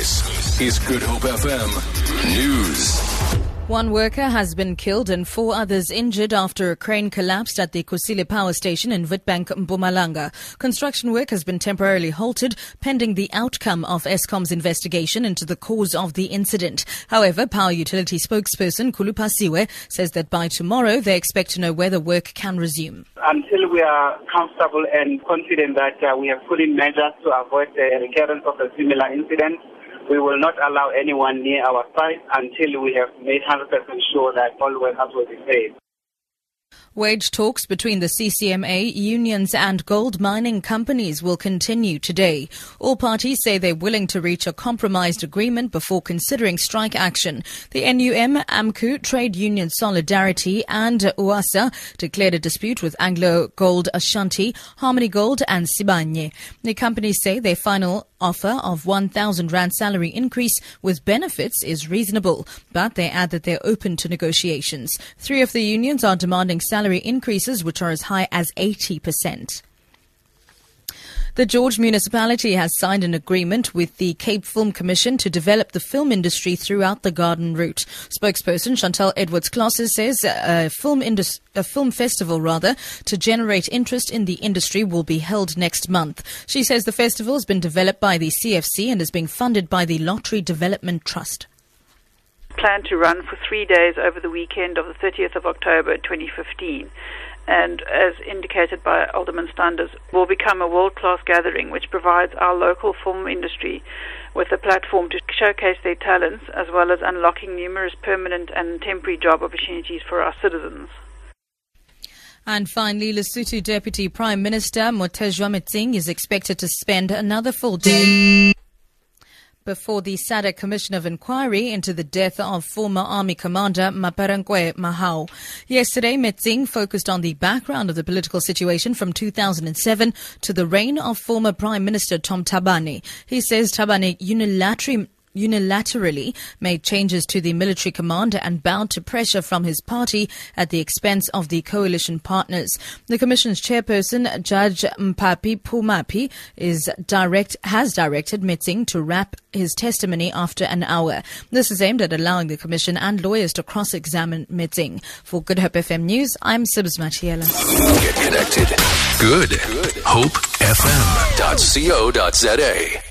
This is Good Hope FM News. One worker has been killed and four others injured after a crane collapsed at the Kusile power station in Witbank, Mpumalanga. Construction work has been temporarily halted pending the outcome of Eskom's investigation into the cause of the incident. However, power utility spokesperson Khulu Phasiwe says that by tomorrow they expect to know whether work can resume. Until we are comfortable and confident that uh, we have put in measures to avoid the recurrence of a similar incident, we will not allow anyone near our site until we have made 100% sure that all workers will be safe. Wage talks between the CCMA, unions and gold mining companies will continue today. All parties say they're willing to reach a compromised agreement before considering strike action. The NUM, AMCU, Trade Union Solidarity and UASA declared a dispute with Anglo Gold Ashanti, Harmony Gold and Sibanye. The companies say their final offer of 1,000 Rand salary increase with benefits is reasonable, but they add that they're open to negotiations. Three of the unions are demanding salary increases which are as high as 80%. The George municipality has signed an agreement with the Cape Film Commission to develop the film industry throughout the Garden Route. Spokesperson Chantal Edwards Klaase says uh, a film, indus- a film festival rather to generate interest in the industry will be held next month. She says the festival has been developed by the CFC and is being funded by the Lottery Development Trust plan to run for three days over the weekend of the 30th of October 2015 and as indicated by Alderman Standers, will become a world-class gathering which provides our local film industry with a platform to showcase their talents as well as unlocking numerous permanent and temporary job opportunities for our citizens. And finally, Lesotho Deputy Prime Minister Mothetjoa Metsing is expected to spend another full day before the SADC Commission of Inquiry into the death of former Army Commander Maaparankoe Mahao. Yesterday, Metsing focused on the background of the political situation from 2007 to the reign of former Prime Minister Tom Thabane. He says Thabane unilaterally unilaterally made changes to the military commander and bowed to pressure from his party at the expense of the coalition partners. The commission's chairperson, Judge Mpaphi Phumaphi, is direct has directed Metsing to wrap his testimony after an hour. This is aimed at allowing the commission and lawyers to cross-examine Metsing. For Good Hope FM News, I'm Sibs Matiela. Get connected. Good. Good. HopeFM.co.za.